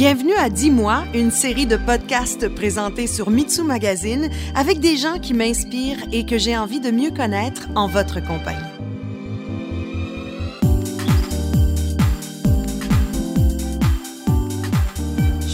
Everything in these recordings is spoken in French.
Bienvenue à Dis-moi, une série de podcasts présentés sur Mitsu Magazine avec des gens qui m'inspirent et que j'ai envie de mieux connaître en votre compagnie.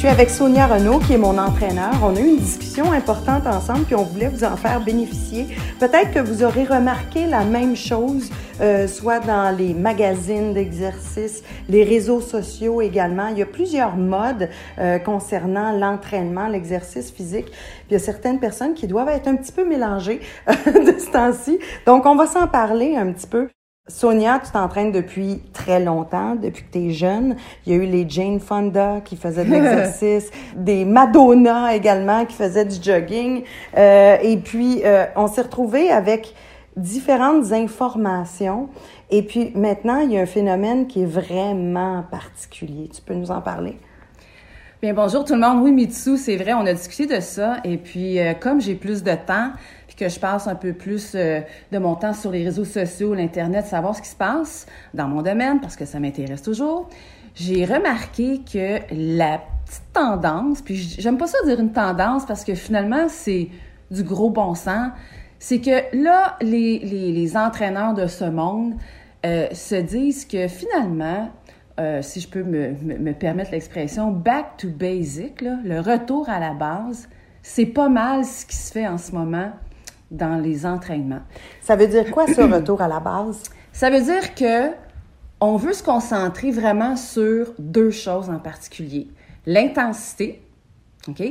Suis avec Sonia Renault, qui est mon entraîneur. On a eu une discussion importante ensemble, puis on voulait vous en faire bénéficier. Peut-être que vous aurez remarqué la même chose, euh, soit dans les magazines d'exercice, les réseaux sociaux également. Il y a plusieurs modes euh, concernant l'entraînement, l'exercice physique. Puis il y a certaines personnes qui doivent être un petit peu mélangées de ce temps-ci. Donc, on va s'en parler un petit peu. Sonia, tu t'entraînes depuis très longtemps, depuis que tu es jeune. Il y a eu les Jane Fonda qui faisaient de l'exercice, des Madonna également qui faisaient du jogging. Euh, et puis, euh, on s'est retrouvés avec différentes informations. Et puis, maintenant, il y a un phénomène qui est vraiment particulier. Tu peux nous en parler? Bien, bonjour tout le monde. Oui, Mitsu, c'est vrai, on a discuté de ça. Et puis, euh, comme j'ai plus de temps, que je passe un peu plus euh, de mon temps sur les réseaux sociaux, l'Internet, savoir ce qui se passe dans mon domaine, parce que ça m'intéresse toujours, j'ai remarqué que la petite tendance, puis j'aime pas ça dire une tendance, parce que finalement, c'est du gros bon sens, c'est que là, les, les, entraîneurs de ce monde euh, se disent que finalement, euh, si je peux me, me, permettre l'expression, back to basic, le retour à la base, c'est pas mal ce qui se fait en ce moment dans les entraînements. Ça veut dire quoi ce retour à la base? Ça veut dire que on veut se concentrer vraiment sur deux choses en particulier. L'intensité, OK,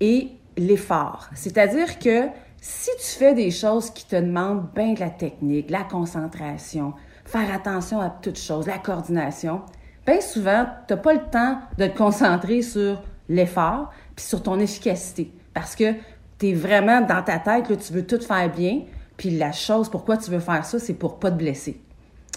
et l'effort. C'est-à-dire que si tu fais des choses qui te demandent bien de la technique, la concentration, faire attention à toutes choses, la coordination, bien souvent, tu n'as pas le temps de te concentrer sur l'effort puis sur ton efficacité. Parce que tu es vraiment dans ta tête, là, tu veux tout faire bien. Puis la chose, pourquoi tu veux faire ça, c'est pour pas te blesser.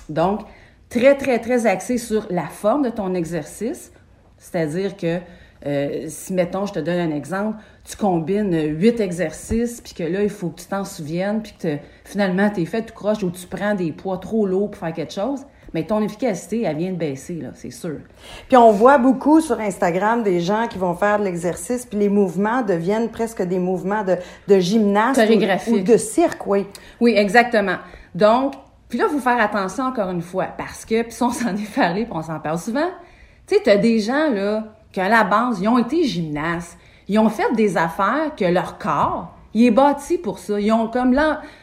Donc, très, très, très axé sur la forme de ton exercice. C'est-à-dire que euh, si, mettons, je te donne un exemple, tu combines huit exercices, puis que là, il faut que tu t'en souviennes, puis que finalement, tu es fait tout croche ou tu prends des poids trop lourds pour faire quelque chose, mais ton efficacité, elle vient de baisser, là, c'est sûr. Puis on voit beaucoup sur Instagram des gens qui vont faire de l'exercice, puis les mouvements deviennent presque des mouvements de, de gymnase ou, ou, de cirque, oui. Oui, exactement. Donc, puis là, il faut faire attention encore une fois, parce que, puis on s'en est parlé, puis on s'en parle souvent, tu sais, tu as des gens, là, qu'à la base, ils ont été gymnastes, ils ont fait des affaires que leur corps, il est bâti pour ça. Ils ont comme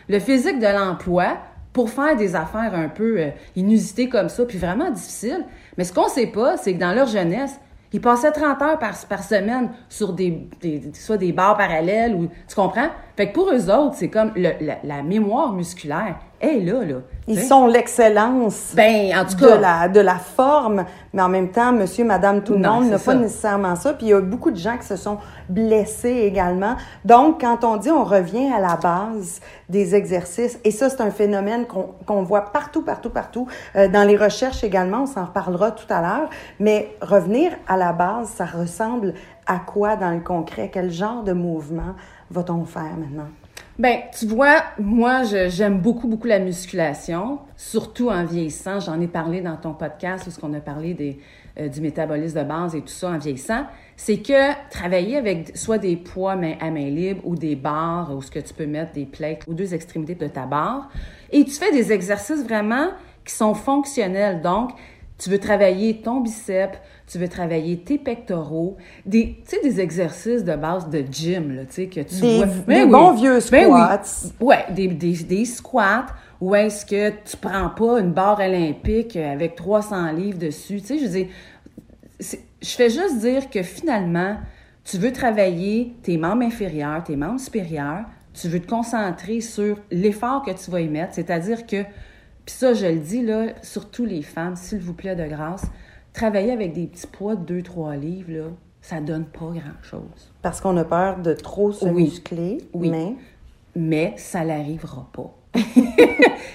le physique de l'emploi, pour faire des affaires un peu euh, inusitées comme ça, puis vraiment difficiles. Mais ce qu'on sait pas, c'est que dans leur jeunesse, ils passaient 30 heures par, semaine sur des, soit des barres parallèles ou tu comprends? Fait que pour eux autres, c'est comme la, mémoire musculaire est là, là. Ils sont l'excellence ben, en tout cas, de, la, de la forme, mais en même temps, monsieur, madame, tout le monde n'a pas nécessairement ça. Puis il y a beaucoup de gens qui se sont blessés également. Donc, quand on dit on revient à la base des exercices, et ça, c'est un phénomène qu'on qu'on voit partout, partout, partout, euh, dans les recherches également, on s'en reparlera tout à l'heure, mais revenir à la base, ça ressemble à quoi dans le concret? Quel genre de mouvement va-t-on faire maintenant? Ben, tu vois, moi, j'aime beaucoup, beaucoup la musculation, surtout en vieillissant. J'en ai parlé dans ton podcast où on a parlé des, euh, du métabolisme de base et tout ça en vieillissant. C'est que travailler avec soit des poids main, à main libre ou des barres où ce que tu peux mettre des plaques aux deux extrémités de ta barre et tu fais des exercices vraiment qui sont fonctionnels. Donc, tu veux travailler ton biceps, tu veux travailler tes pectoraux, des, tu sais, des exercices de base de gym, là, tu sais, que tu des, vois. Des ben bons vieux ben squats. oui. Ouais, des, des, des squats où est-ce que tu prends pas une barre olympique avec 300 livres dessus, tu sais, je veux dire, je fais juste dire que finalement, tu veux travailler tes membres inférieurs, tes membres supérieurs, tu veux te concentrer sur l'effort que tu vas y mettre, c'est-à-dire que puis ça, je le dis, là, surtout les femmes, s'il vous plaît, de grâce, travailler avec des petits poids de 2-3 livres, là, ça donne pas grand-chose. Parce qu'on a peur de trop se oui. muscler, oui. mais... Mais ça n'arrivera pas.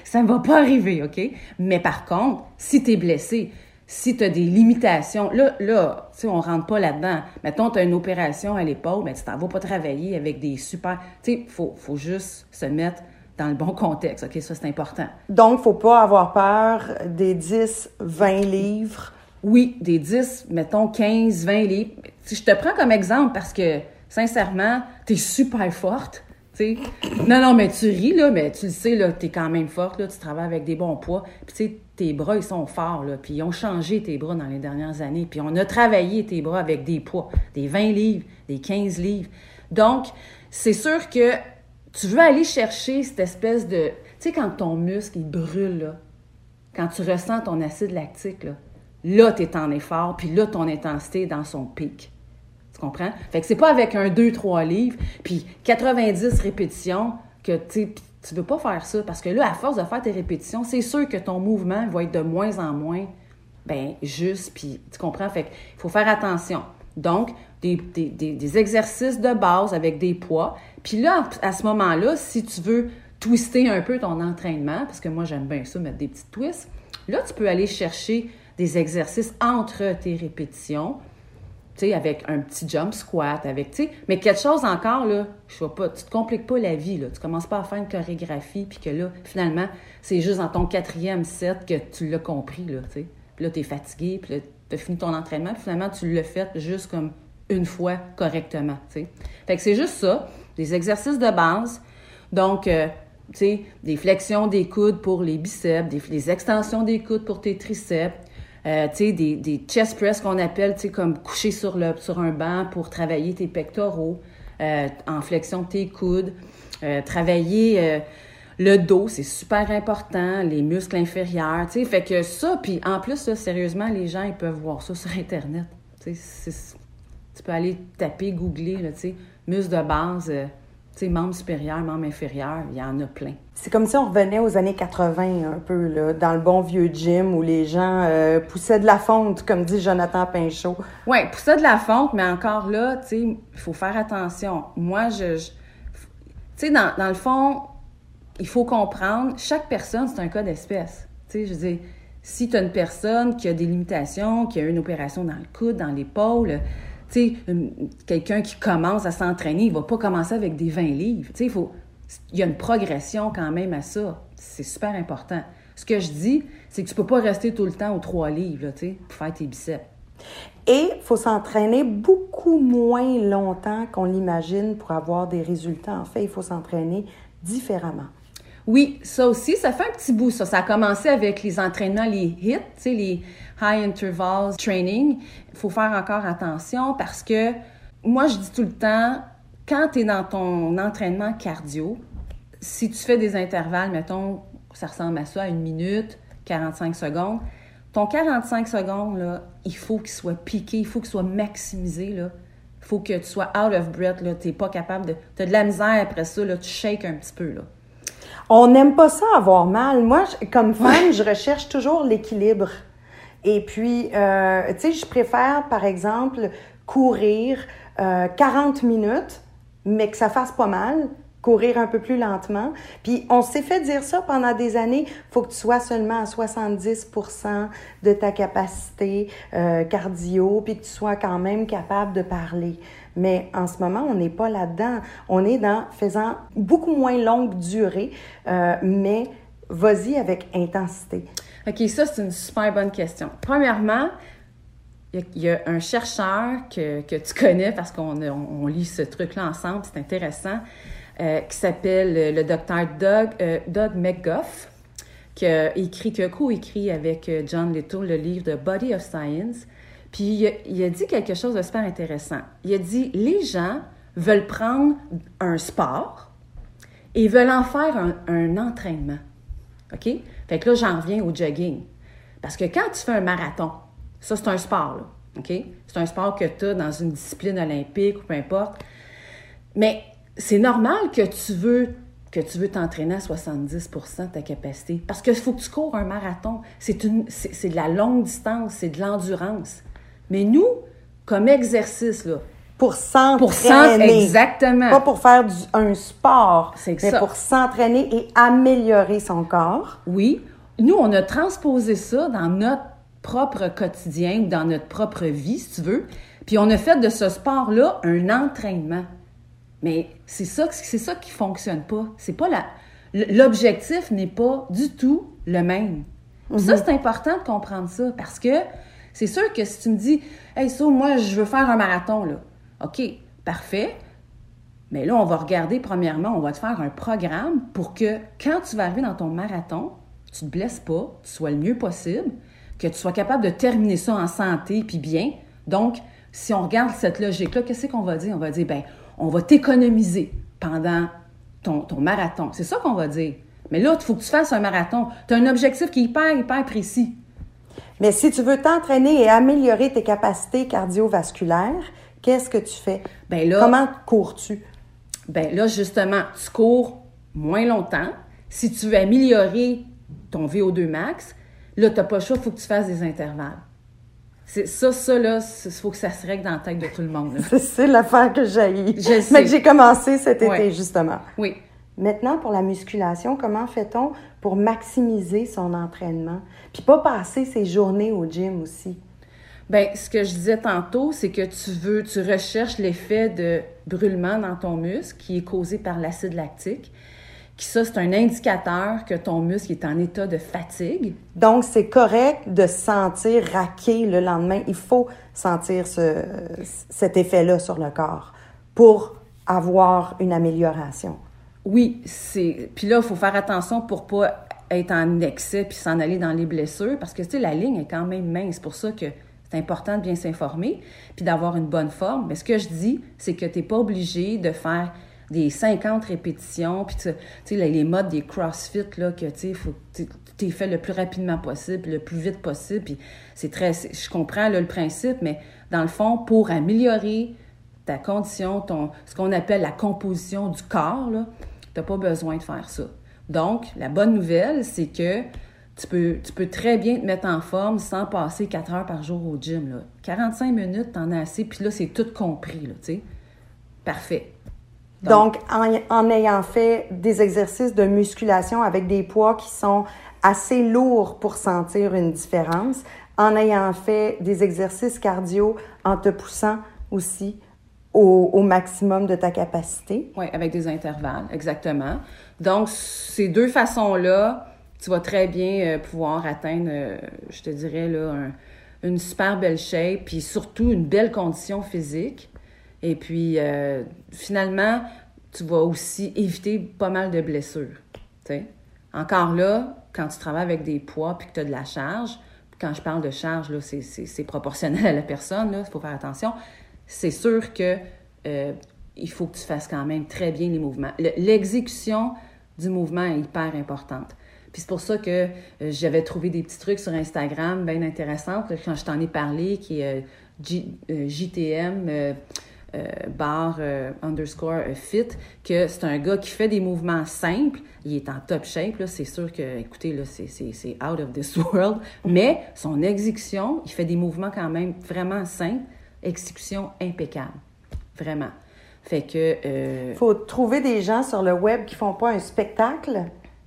ça ne va pas arriver, OK? Mais par contre, si tu es blessé, si tu as des limitations, là, là tu sais, on rentre pas là-dedans. Mettons, tu as une opération à l'épaule, mais tu t'en vas pas travailler avec des super... Tu sais, il faut, faut juste se mettre dans le bon contexte. OK, ça, c'est important. Donc, faut pas avoir peur des 10, 20 livres oui, des 10, mettons 15, 20 livres. Si je te prends comme exemple parce que, sincèrement, t'es super forte. sais. Non, non, mais tu ris, là, mais tu le sais, là, t'es quand même forte, là, tu travailles avec des bons poids. Puis, tu sais, tes bras, ils sont forts, là, puis ils ont changé tes bras dans les dernières années. Puis, on a travaillé tes bras avec des poids, des 20 livres, des 15 livres. Donc, c'est sûr que tu veux aller chercher cette espèce de... Tu sais, quand ton muscle, il brûle, là, quand tu ressens ton acide lactique, là, là, tu es en effort, puis là, ton intensité est dans son pic. Tu comprends? Fait que c'est pas avec un 2-3 livres, puis 90 répétitions que tu veux pas faire ça. Parce que là, à force de faire tes répétitions, c'est sûr que ton mouvement va être de moins en moins ben juste, puis tu comprends? Fait qu'il faut faire attention. Donc, des, exercices de base avec des poids. Puis là, à ce moment-là, si tu veux twister un peu ton entraînement, parce que moi, j'aime bien ça, mettre des petites twists, là, tu peux aller chercher des exercices entre tes répétitions, tu sais, avec un petit jump squat, avec, tu sais, mais quelque chose encore, là, je sais pas, tu te compliques pas la vie, là. Tu commences pas à faire une chorégraphie, puis que là, finalement, c'est juste dans ton quatrième set que tu l'as compris, là, tu sais. Puis là, t'es fatigué, t'as fini ton entraînement, puis finalement, tu l'as fait juste comme une fois correctement, tu. Fait que c'est juste ça, des exercices de base. Donc, euh, tu sais, des flexions des coudes pour les biceps, des, extensions des coudes pour tes triceps, euh, tu sais, des, des, chest press qu'on appelle, tu sais, comme coucher sur, le, sur un banc pour travailler tes pectoraux, euh, en flexion de tes coudes, travailler le dos, c'est super important, les muscles inférieurs, tu sais, fait que ça, puis en plus, là, sérieusement, les gens, ils peuvent voir ça sur Internet, tu sais, tu peux aller taper, googler, tu sais, muscles de base, tu sais, membres supérieurs, membres inférieurs, il y en a plein. C'est comme si on revenait aux années 80 un peu, là, dans le bon vieux gym où les gens euh, poussaient de la fonte, comme dit Jonathan Pinchot. Oui, poussaient de la fonte, mais encore là, tu sais, il faut faire attention. Moi, je... tu sais, dans, dans, le fond, il faut comprendre, chaque personne, c'est un cas d'espèce. Tu sais, je dire, si tu as une personne qui a des limitations, qui a une opération dans le coude, dans l'épaule, tu sais, quelqu'un qui commence à s'entraîner, il va pas commencer avec des 20 livres. Tu sais, il faut... Il y a une progression quand même à ça. C'est super important. Ce que je dis, c'est que tu peux pas rester tout le temps aux trois livres, pour faire tes biceps. Et il faut s'entraîner beaucoup moins longtemps qu'on l'imagine pour avoir des résultats. En fait, il faut s'entraîner différemment. Oui, ça aussi, ça fait un petit bout, ça. Ça a commencé avec les entraînements, les HIT, les High Intervals Training. Il faut faire encore attention parce que moi, je dis tout le temps, quand tu es dans ton entraînement cardio, si tu fais des intervalles, mettons, ça ressemble à ça, une minute, 45 secondes, ton 45 secondes, il faut qu'il soit piqué, il faut qu'il soit maximisé, là. Il faut que tu sois out of breath, là. Tu n'es pas capable de... Tu as de la misère après ça, là. Tu shakes un petit peu. On n'aime pas ça avoir mal. Moi, comme femme, je recherche toujours l'équilibre. Et puis, euh, tu sais, je préfère, par exemple, courir euh, 40 minutes, mais que ça fasse pas mal, courir un peu plus lentement. Puis on s'est fait dire ça pendant des années, faut que tu sois seulement à 70 de ta capacité euh, cardio, puis que tu sois quand même capable de parler. Mais en ce moment, on n'est pas là-dedans. On est dans faisant beaucoup moins longue durée, euh, mais vas-y avec intensité. OK, ça, c'est une super bonne question. Premièrement, il y, a un chercheur que, que tu connais parce qu'on on, lit ce truc-là ensemble, c'est intéressant, euh, qui s'appelle le docteur Doug, euh, Doug McGuff, qui a écrit, qui co-écrit avec John Little le livre The Body of Science. Puis il a, dit quelque chose de super intéressant. Il a dit les gens veulent prendre un sport et veulent en faire un, entraînement. OK? Fait que là, j'en reviens au jogging. Parce que quand tu fais un marathon, ça, c'est un sport, là. OK? C'est un sport que tu as dans une discipline olympique ou peu importe. Mais c'est normal que tu veux que tu veux t'entraîner à 70 de ta capacité. Parce qu'il faut que tu cours un marathon. C'est de la longue distance, c'est de l'endurance. Mais nous, comme exercice, là, pour s'entraîner. Exactement. Pas pour faire un sport, mais pour s'entraîner et améliorer son corps. Oui. Nous, on a transposé ça dans notre propre quotidien ou dans notre propre vie, si tu veux. Puis on a fait de ce sport-là un entraînement. Mais c'est ça, c'est ça qui fonctionne pas. C'est pas la, l'objectif n'est pas du tout le même. Ça, mhm. c'est important de comprendre ça parce que C'est sûr que si tu me dis, hey, ça, moi, je veux faire un marathon, là. OK, parfait. Mais là, on va regarder, premièrement, on va te faire un programme pour que quand tu vas arriver dans ton marathon, tu te blesses pas, tu sois le mieux possible, que tu sois capable de terminer ça en santé puis bien. Donc, si on regarde cette logique-là, qu'est-ce qu'on va dire? On va dire, ben, on va t'économiser pendant ton, ton marathon. C'est ça qu'on va dire. Mais là, il faut que tu fasses un marathon. Tu as un objectif qui est hyper, hyper précis. Mais si tu veux t'entraîner et améliorer tes capacités cardiovasculaires, qu'est-ce que tu fais? Ben là, Comment cours-tu? Ben là, justement, tu cours moins longtemps. Si tu veux améliorer ton VO2 max, là, tu n'as pas le choix, il faut que tu fasses des intervalles. C'est ça, ça, là, il faut que ça se règle dans la tête de tout le monde. C'est l'affaire que j'ai Je. Mais que j'ai commencé cet été, justement. Oui. Maintenant, pour la musculation, comment fait-on pour maximiser son entraînement? Puis pas passer ses journées au gym aussi. Ben, ce que je disais tantôt, c'est que tu veux, tu recherches l'effet de brûlement dans ton muscle qui est causé par l'acide lactique. Qui ça, c'est un indicateur que ton muscle est en état de fatigue. Donc, c'est correct de se sentir raqué le lendemain. Il faut sentir ce, cet effet-là sur le corps pour avoir une amélioration. Oui, c'est. Puis là, il faut faire attention pour pas être en excès puis s'en aller dans les blessures parce que tu sais, la ligne est quand même mince. C'est pour ça que c'est important de bien s'informer puis d'avoir une bonne forme. Mais ce que je dis, c'est que tu n'es pas obligé de faire des 50 répétitions puis tu sais, les modes des CrossFit là que tu faut tu fait le plus rapidement possible, le plus vite possible. Puis c'est très, je comprends le principe, mais dans le fond, pour améliorer ta condition, ton, ce qu'on appelle la composition du corps, tu n'as pas besoin de faire ça. Donc, la bonne nouvelle, c'est que tu peux, très bien te mettre en forme sans passer 4 heures par jour au gym. Là. 45 minutes, t'en as assez, puis là, c'est tout compris, tu sais. Parfait. Donc, en, en ayant fait des exercices de musculation avec des poids qui sont assez lourds pour sentir une différence, en ayant fait des exercices cardio en te poussant aussi au, au maximum de ta capacité. Oui, avec des intervalles, exactement. Donc, ces deux façons-là, tu vas très bien euh, pouvoir atteindre, euh, je te dirais, là, un- une super belle shape, puis surtout une belle condition physique. Et puis, euh, finalement, tu vas aussi éviter pas mal de blessures. Encore là, quand tu travailles avec des poids puis que tu as de la charge, quand je parle de charge, là, c'est, c'est- c'est proportionnel à la personne, il faut faire attention. C'est sûr que euh, il faut que tu fasses quand même très bien les mouvements. Le- l'exécution du mouvement est hyper importante. Puis c'est pour ça que euh, j'avais trouvé des petits trucs sur Instagram bien intéressants, quand je t'en ai parlé, qui est JTM euh, euh, bar euh, underscore euh, fit, que c'est un gars qui fait des mouvements simples. Il est en top shape, là. C'est sûr que, écoutez, là, c'est, out of this world. Mais son exécution, il fait des mouvements quand même vraiment simples. Exécution impeccable. Vraiment. Fait que... euh, Il faut trouver des gens sur le web qui font pas un spectacle,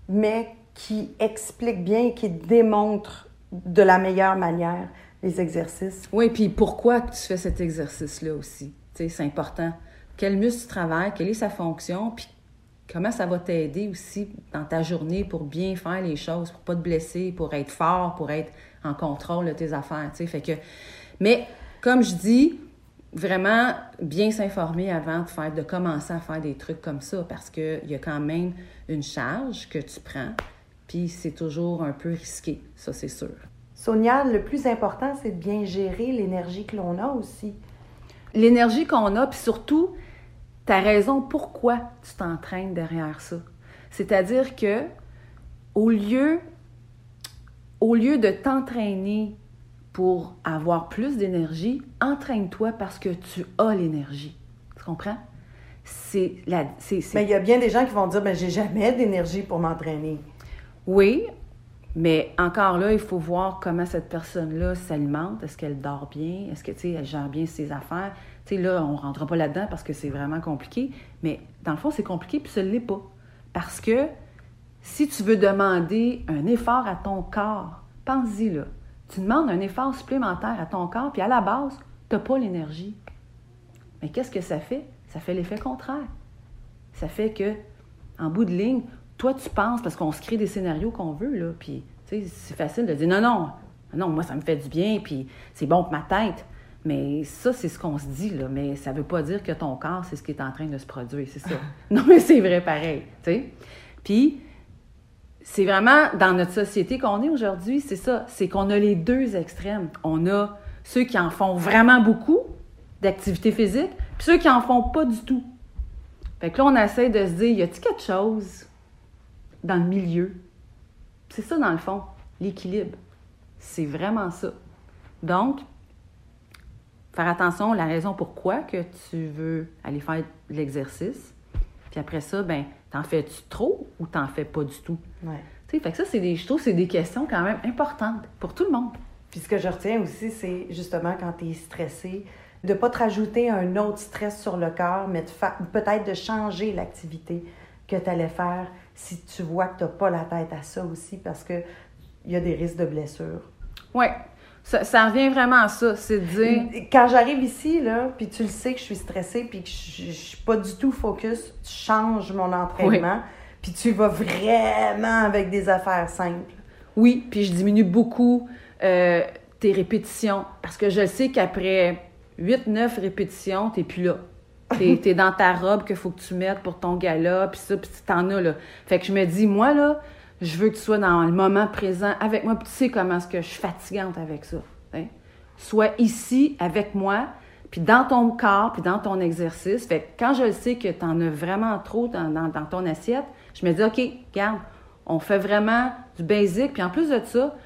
mais qui expliquent bien et qui démontrent de la meilleure manière les exercices. Oui, puis pourquoi tu fais cet exercice-là aussi? C'est important. Quel muscle tu travailles, quelle est sa fonction, puis comment ça va t'aider aussi dans ta journée pour bien faire les choses, pour pas te blesser, pour être fort, pour être en contrôle de tes affaires, tu sais. Fait que... Mais, comme je dis, vraiment bien s'informer avant de, faire, de commencer à faire des trucs comme ça, parce qu'il y a quand même une charge que tu prends, puis c'est toujours un peu risqué, ça c'est sûr. Sonia, le plus important, c'est de bien gérer l'énergie que l'on a aussi. L'énergie qu'on a, puis surtout, ta raison pourquoi tu t'entraînes derrière ça. C'est-à-dire que, au lieu, au lieu de t'entraîner pour avoir plus d'énergie, entraîne-toi parce que tu as l'énergie. Tu comprends? C'est la. c'est- c'est- Mais il y a bien des gens qui vont dire ben j'ai jamais d'énergie pour m'entraîner. Oui, mais encore là, il faut voir comment cette personne-là s'alimente. Est-ce qu'elle dort bien? Est-ce que, gère bien ses affaires? Tu sais, là, on ne rentrera pas là-dedans parce que c'est vraiment compliqué. Mais dans le fond, c'est compliqué puis ce ne l'est pas. Parce que si tu veux demander un effort à ton corps, pense-y, là. Tu demandes un effort supplémentaire à ton corps, puis à la base, tu n'as pas l'énergie. Mais qu'est-ce que ça fait? Ça fait l'effet contraire. Ça fait que, en bout de ligne, toi, tu penses, parce qu'on se crée des scénarios qu'on veut, là, puis, tu sais, c'est facile de dire non, non, Non, moi, ça me fait du bien, puis c'est bon pour ma tête. Mais ça, c'est ce qu'on se dit, là. Mais ça veut pas dire que ton corps, c'est ce qui est en train de se produire, c'est ça. non, mais c'est vrai pareil, tu sais. Puis, c'est vraiment dans notre société qu'on est aujourd'hui, c'est ça. C'est qu'on a les deux extrêmes. On a ceux qui en font vraiment beaucoup d'activité physique, puis ceux qui en font pas du tout. Fait que là, on essaie de se dire, y a-t-il quelque chose dans le milieu? C'est ça, dans le fond, l'équilibre. C'est vraiment ça. Donc, faire attention à la raison pourquoi que tu veux aller faire de l'exercice. Puis après ça, ben, t'en fais-tu trop ou t'en fais pas du tout? Ouais. Tu sais, fait que ça, c'est des, je trouve c'est des questions quand même importantes pour tout le monde. Puis ce que je retiens aussi, c'est justement quand tu es stressé, de ne pas te rajouter un autre stress sur le corps, mais peut-être de changer l'activité que tu allais faire si tu vois que tu n'as pas la tête à ça aussi, parce qu'il y a des risques de blessures. Oui, ça, ça revient vraiment à ça, c'est de dire... Quand j'arrive ici, là, puis tu le sais que je suis stressée, puis que je ne suis pas du tout focus, tu changes mon entraînement, puis tu vas vraiment avec des affaires simples. Oui, puis je diminue beaucoup euh, tes répétitions, parce que je sais qu'après 8-9 répétitions, t'es plus là. T'es es dans ta robe qu'il faut que tu mettes pour ton gala, puis ça, puis t'en as, là. Fait que je me dis, moi, là, je veux que tu sois dans le moment présent avec moi, puis tu sais comment est-ce que je suis fatigante avec ça. hein. Sois ici avec moi, puis dans ton corps, puis dans ton exercice. Fait que quand je sais que tu en as vraiment trop dans, dans- ton assiette, je me dis, OK, regarde, on fait vraiment du basic, puis en plus de ça,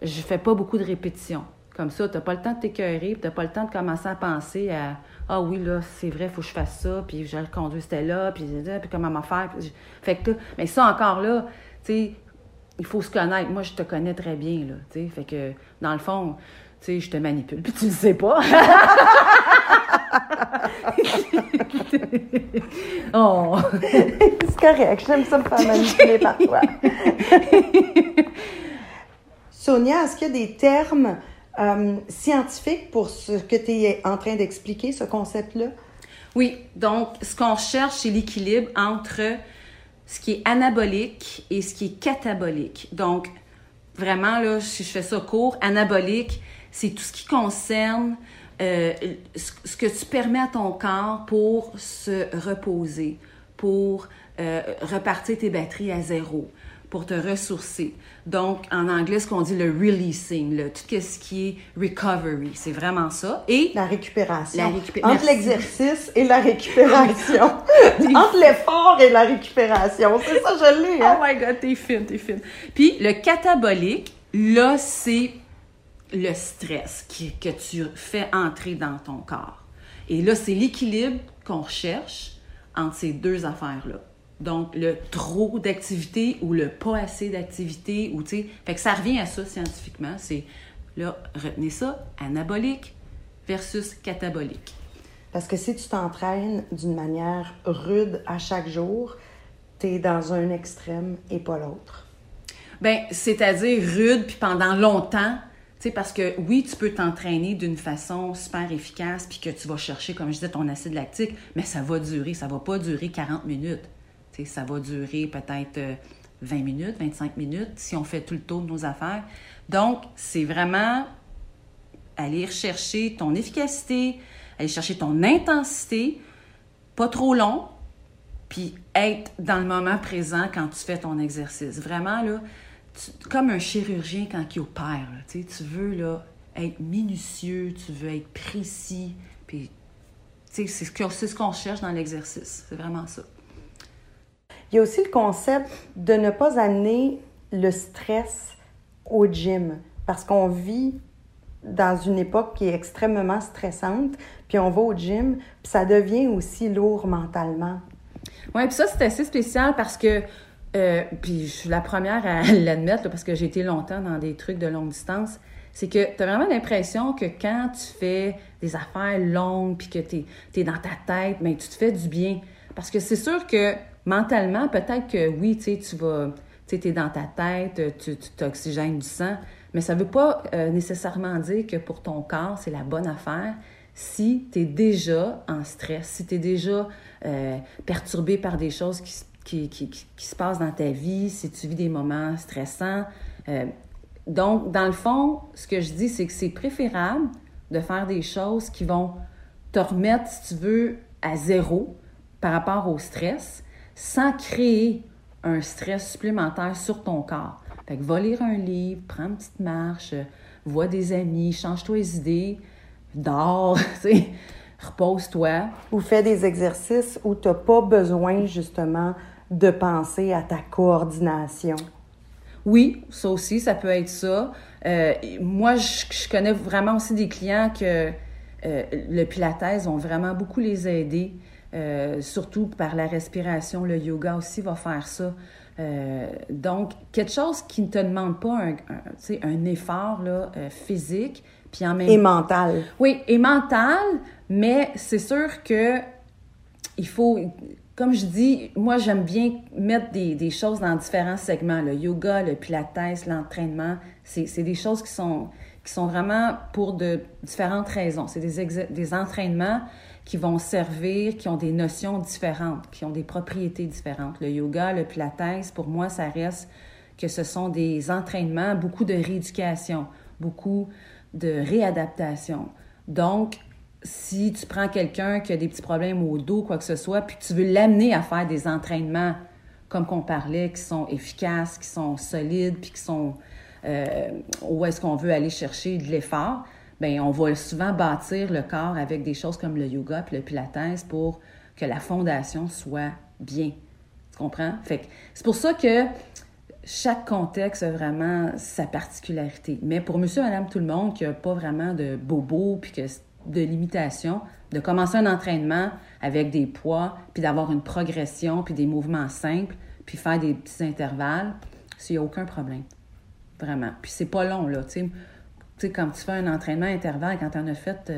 je fais pas beaucoup de répétitions. Comme ça, tu n'as pas le temps de t'écœurer, puis tu n'as pas le temps de commencer à penser à Ah oui, là, c'est vrai, il faut que je fasse ça, puis je le conduis, c'était là, puis, puis comment m'en faire. Puis Fait que, là, mais ça encore là, tu sais, il faut se connaître. Moi, je te connais très bien, là, tu sais. Fait que, dans le fond, tu sais, je te manipule, puis tu le sais pas. oh! C'est correct, j'aime ça me faire manipuler par toi. Sonia, est-ce qu'il y a des termes euh, scientifiques pour ce que tu es en train d'expliquer, ce concept-là? Oui, donc ce qu'on cherche, c'est l'équilibre entre ce qui est anabolique et ce qui est catabolique. Donc, vraiment, là, si je fais ça court, anabolique, c'est tout ce qui concerne euh, ce que tu permets à ton corps pour se reposer, pour euh, repartir tes batteries à zéro, pour te ressourcer. Donc, en anglais, ce qu'on dit le releasing, là, tout ce qui est recovery, c'est vraiment ça. Et La récupération. La récupé- Entre l'exercice et la récupération. Entre l'effort et la récupération. C'est ça, je l'ai. Hein? Oh my god, t'es fine, t'es fine. Puis le catabolique, là, c'est le stress qui- que tu fais entrer dans ton corps. Et là, c'est l'équilibre qu'on cherche entre ces deux affaires-là. Donc, le trop d'activité ou le pas assez d'activité, ou tu sais. Fait que ça revient à ça scientifiquement. C'est, là, retenez ça, anabolique versus catabolique. Parce que si tu t'entraînes d'une manière rude à chaque jour, tu es dans un extrême et pas l'autre. Ben, c'est-à-dire rude, puis pendant longtemps, tu sais, parce que oui, tu peux t'entraîner d'une façon super efficace, puis que tu vas chercher, comme je disais, ton acide lactique, mais ça va durer, ça va pas durer 40 minutes. Ça va durer peut-être euh, 20 minutes, 25 minutes, si on fait tout le tour de nos affaires. Donc, c'est vraiment aller rechercher ton efficacité, aller chercher ton intensité, pas trop long, puis être dans le moment présent quand tu fais ton exercice. Vraiment, là, comme un chirurgien quand il opère, tu veux là, être minutieux, tu veux être précis, puis c'est ce qu'on cherche dans l'exercice. C'est vraiment ça. Il y a aussi le concept de ne pas amener le stress au gym parce qu'on vit dans une époque qui est extrêmement stressante, puis on va au gym, puis ça devient aussi lourd mentalement. Oui, puis ça, c'est assez spécial parce que, euh, puis je suis la première à l'admettre, parce que j'ai été longtemps dans des trucs de longue distance, c'est que tu as vraiment l'impression que quand tu fais des affaires longues, puis que tu es, dans ta tête, mais tu te fais du bien. Parce que c'est sûr que mentalement, peut-être que oui, tu es dans ta tête, tu tu t'oxygènes du sang, mais ça veut pas euh, nécessairement dire que pour ton corps, c'est la bonne affaire si tu es déjà en stress, si tu es déjà euh, perturbé par des choses qui, se passent dans ta vie, si tu vis des moments stressants. euh, donc, dans le fond, ce que je dis, c'est que c'est préférable de faire des choses qui vont te remettre, si tu veux, à zéro par rapport au stress, sans créer un stress supplémentaire sur ton corps. Fait que va lire un livre, prends une petite marche, vois des amis, change-toi les idées, dors, repose-toi. Ou fais des exercices où tu n'as pas besoin justement de penser à ta coordination. Oui, ça aussi, ça peut être ça. Euh, moi, je, connais vraiment aussi des clients que euh, le Pilates vont vraiment beaucoup les aider, euh, surtout par la respiration. Le yoga aussi va faire ça. donc, quelque chose qui ne te demande pas un, un, un effort là, physique, puis en même Et mental. Oui, et mental, mais c'est sûr que il faut comme je dis, moi, j'aime bien mettre des, des, choses dans différents segments. Le yoga, le pilates, l'entraînement, c'est des choses qui sont, qui sont vraiment pour de différentes raisons. C'est des, des entraînements qui vont servir, qui ont des notions différentes, qui ont des propriétés différentes. Le yoga, le pilates, pour moi, ça reste que ce sont des entraînements, beaucoup de rééducation, beaucoup de réadaptation. Donc, si tu prends quelqu'un qui a des petits problèmes au dos, quoi que ce soit, puis tu veux l'amener à faire des entraînements, comme qu'on parlait, qui sont efficaces, qui sont solides, puis qui sont euh, où est-ce qu'on veut aller chercher de l'effort, bien, on va souvent bâtir le corps avec des choses comme le yoga puis le pilates pour que la fondation soit bien. Tu comprends? Fait c'est pour ça que chaque contexte a vraiment sa particularité. Mais pour monsieur, madame, tout le monde qui n'a pas vraiment de bobo puis que de limitation, de commencer un entraînement avec des poids, puis d'avoir une progression, puis des mouvements simples, puis faire des petits intervalles, s'il n'y a aucun problème. Vraiment. Puis c'est pas long, là. Tu sais, quand tu fais un entraînement intervalle, quand tu en as fait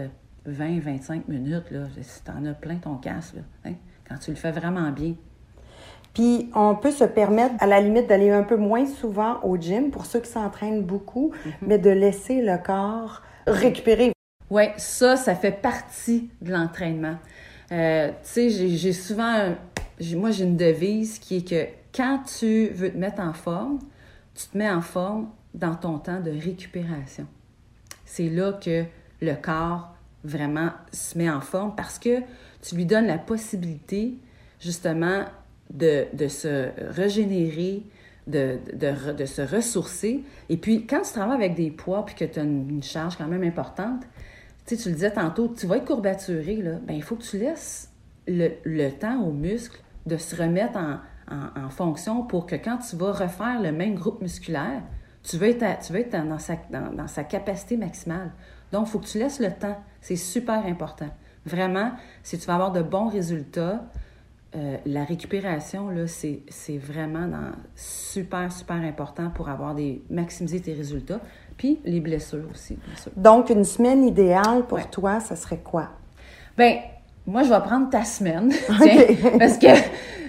20, euh, 25 minutes, là, tu en as plein ton casque, là, hein, quand tu le fais vraiment bien. Puis on peut se permettre, à la limite, d'aller un peu moins souvent au gym pour ceux qui s'entraînent beaucoup, mm-hmm. mais de laisser le corps récupérer oui, ça, ça fait partie de l'entraînement. Euh, tu sais, j'ai souvent, moi j'ai une devise qui est que quand tu veux te mettre en forme, tu te mets en forme dans ton temps de récupération. C'est là que le corps vraiment se met en forme parce que tu lui donnes la possibilité justement de, se régénérer, de, se ressourcer. Et puis, quand tu travailles avec des poids puis que tu as une charge quand même importante, tu, le disais tantôt, tu vas être courbaturé, là, ben, il faut que tu laisses le, temps aux muscles de se remettre en, en, fonction pour que quand tu vas refaire le même groupe musculaire, tu veux être, tu veux être dans, sa, dans, dans, sa capacité maximale. Donc, il faut que tu laisses le temps. C'est super important. Vraiment, si tu vas avoir de bons résultats, euh, la récupération, là, c'est, c'est vraiment dans, super, super important pour avoir des, maximiser tes résultats. Puis les blessures aussi, bien sûr. Donc, une semaine idéale pour toi, ça serait quoi? Bien, moi, je vais prendre ta semaine. parce que,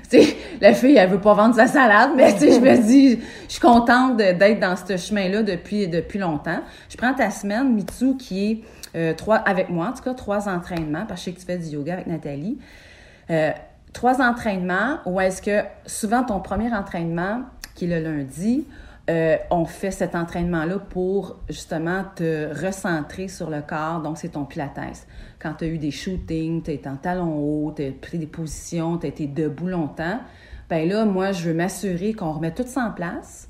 tu sais, la fille, elle veut pas vendre sa salade, mais je me dis, je suis contente d'être dans ce chemin-là depuis, depuis longtemps. Je prends ta semaine, Mitsu, qui est euh, avec moi, en tout cas, trois entraînements, parce que je sais que tu fais du yoga avec Nathalie. Euh, trois entraînements où est-ce que souvent ton premier entraînement, qui est le lundi, euh, on fait cet entraînement-là pour justement te recentrer sur le corps. Donc, c'est ton pilates. Quand tu as eu des shootings, tu es en talons hauts, tu as pris des positions, tu as été debout longtemps, ben là, moi, je veux m'assurer qu'on remet tout ça en place,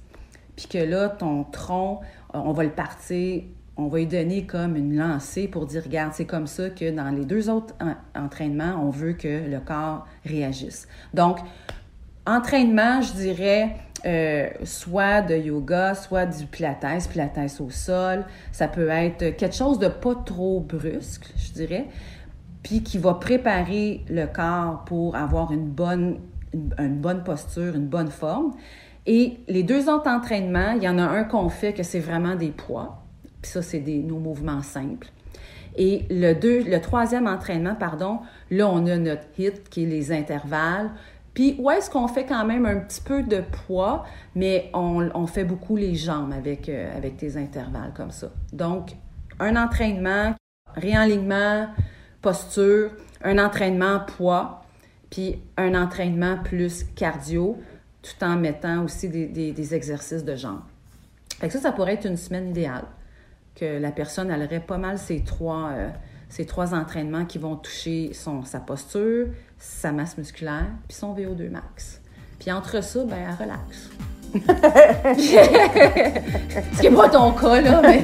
puis que là, ton tronc, on va le partir, on va lui donner comme une lancée pour dire, regarde, c'est comme ça que dans les deux autres entraînements, on veut que le corps réagisse. Donc, entraînement, je dirais, euh, soit de yoga, soit du pilates, pilates au sol. Ça peut être quelque chose de pas trop brusque, je dirais, puis qui va préparer le corps pour avoir une bonne, une, bonne posture, une bonne forme. Et les deux autres entraînements, il y en a un qu'on fait que c'est vraiment des poids, puis ça, c'est nos mouvements simples. Et le, troisième entraînement, pardon, là, on a notre HIT, qui est les intervalles. Puis où est-ce qu'on fait quand même un petit peu de poids, mais on, fait beaucoup les jambes avec, euh, avec tes intervalles comme ça. Donc, un entraînement, réalignement, posture, un entraînement poids, puis un entraînement plus cardio, tout en mettant aussi des, exercices de jambes. Fait ça, ça pourrait être une semaine idéale. Que la personne, elle aurait pas mal ces trois, euh, ces trois entraînements qui vont toucher son, sa posture, sa masse musculaire, puis son VO2 max. Puis entre ça, ben, elle relaxe. Ce qui n'est pas ton cas, là, mais.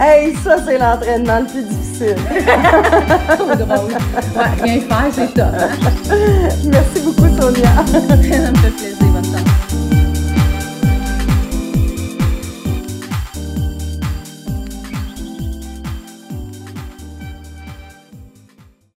hey, ça, c'est l'entraînement le plus difficile. Trop drôle. Ouais, rien faire, c'est top. Hein? Merci beaucoup, Sonia. Ça me fait plaisir.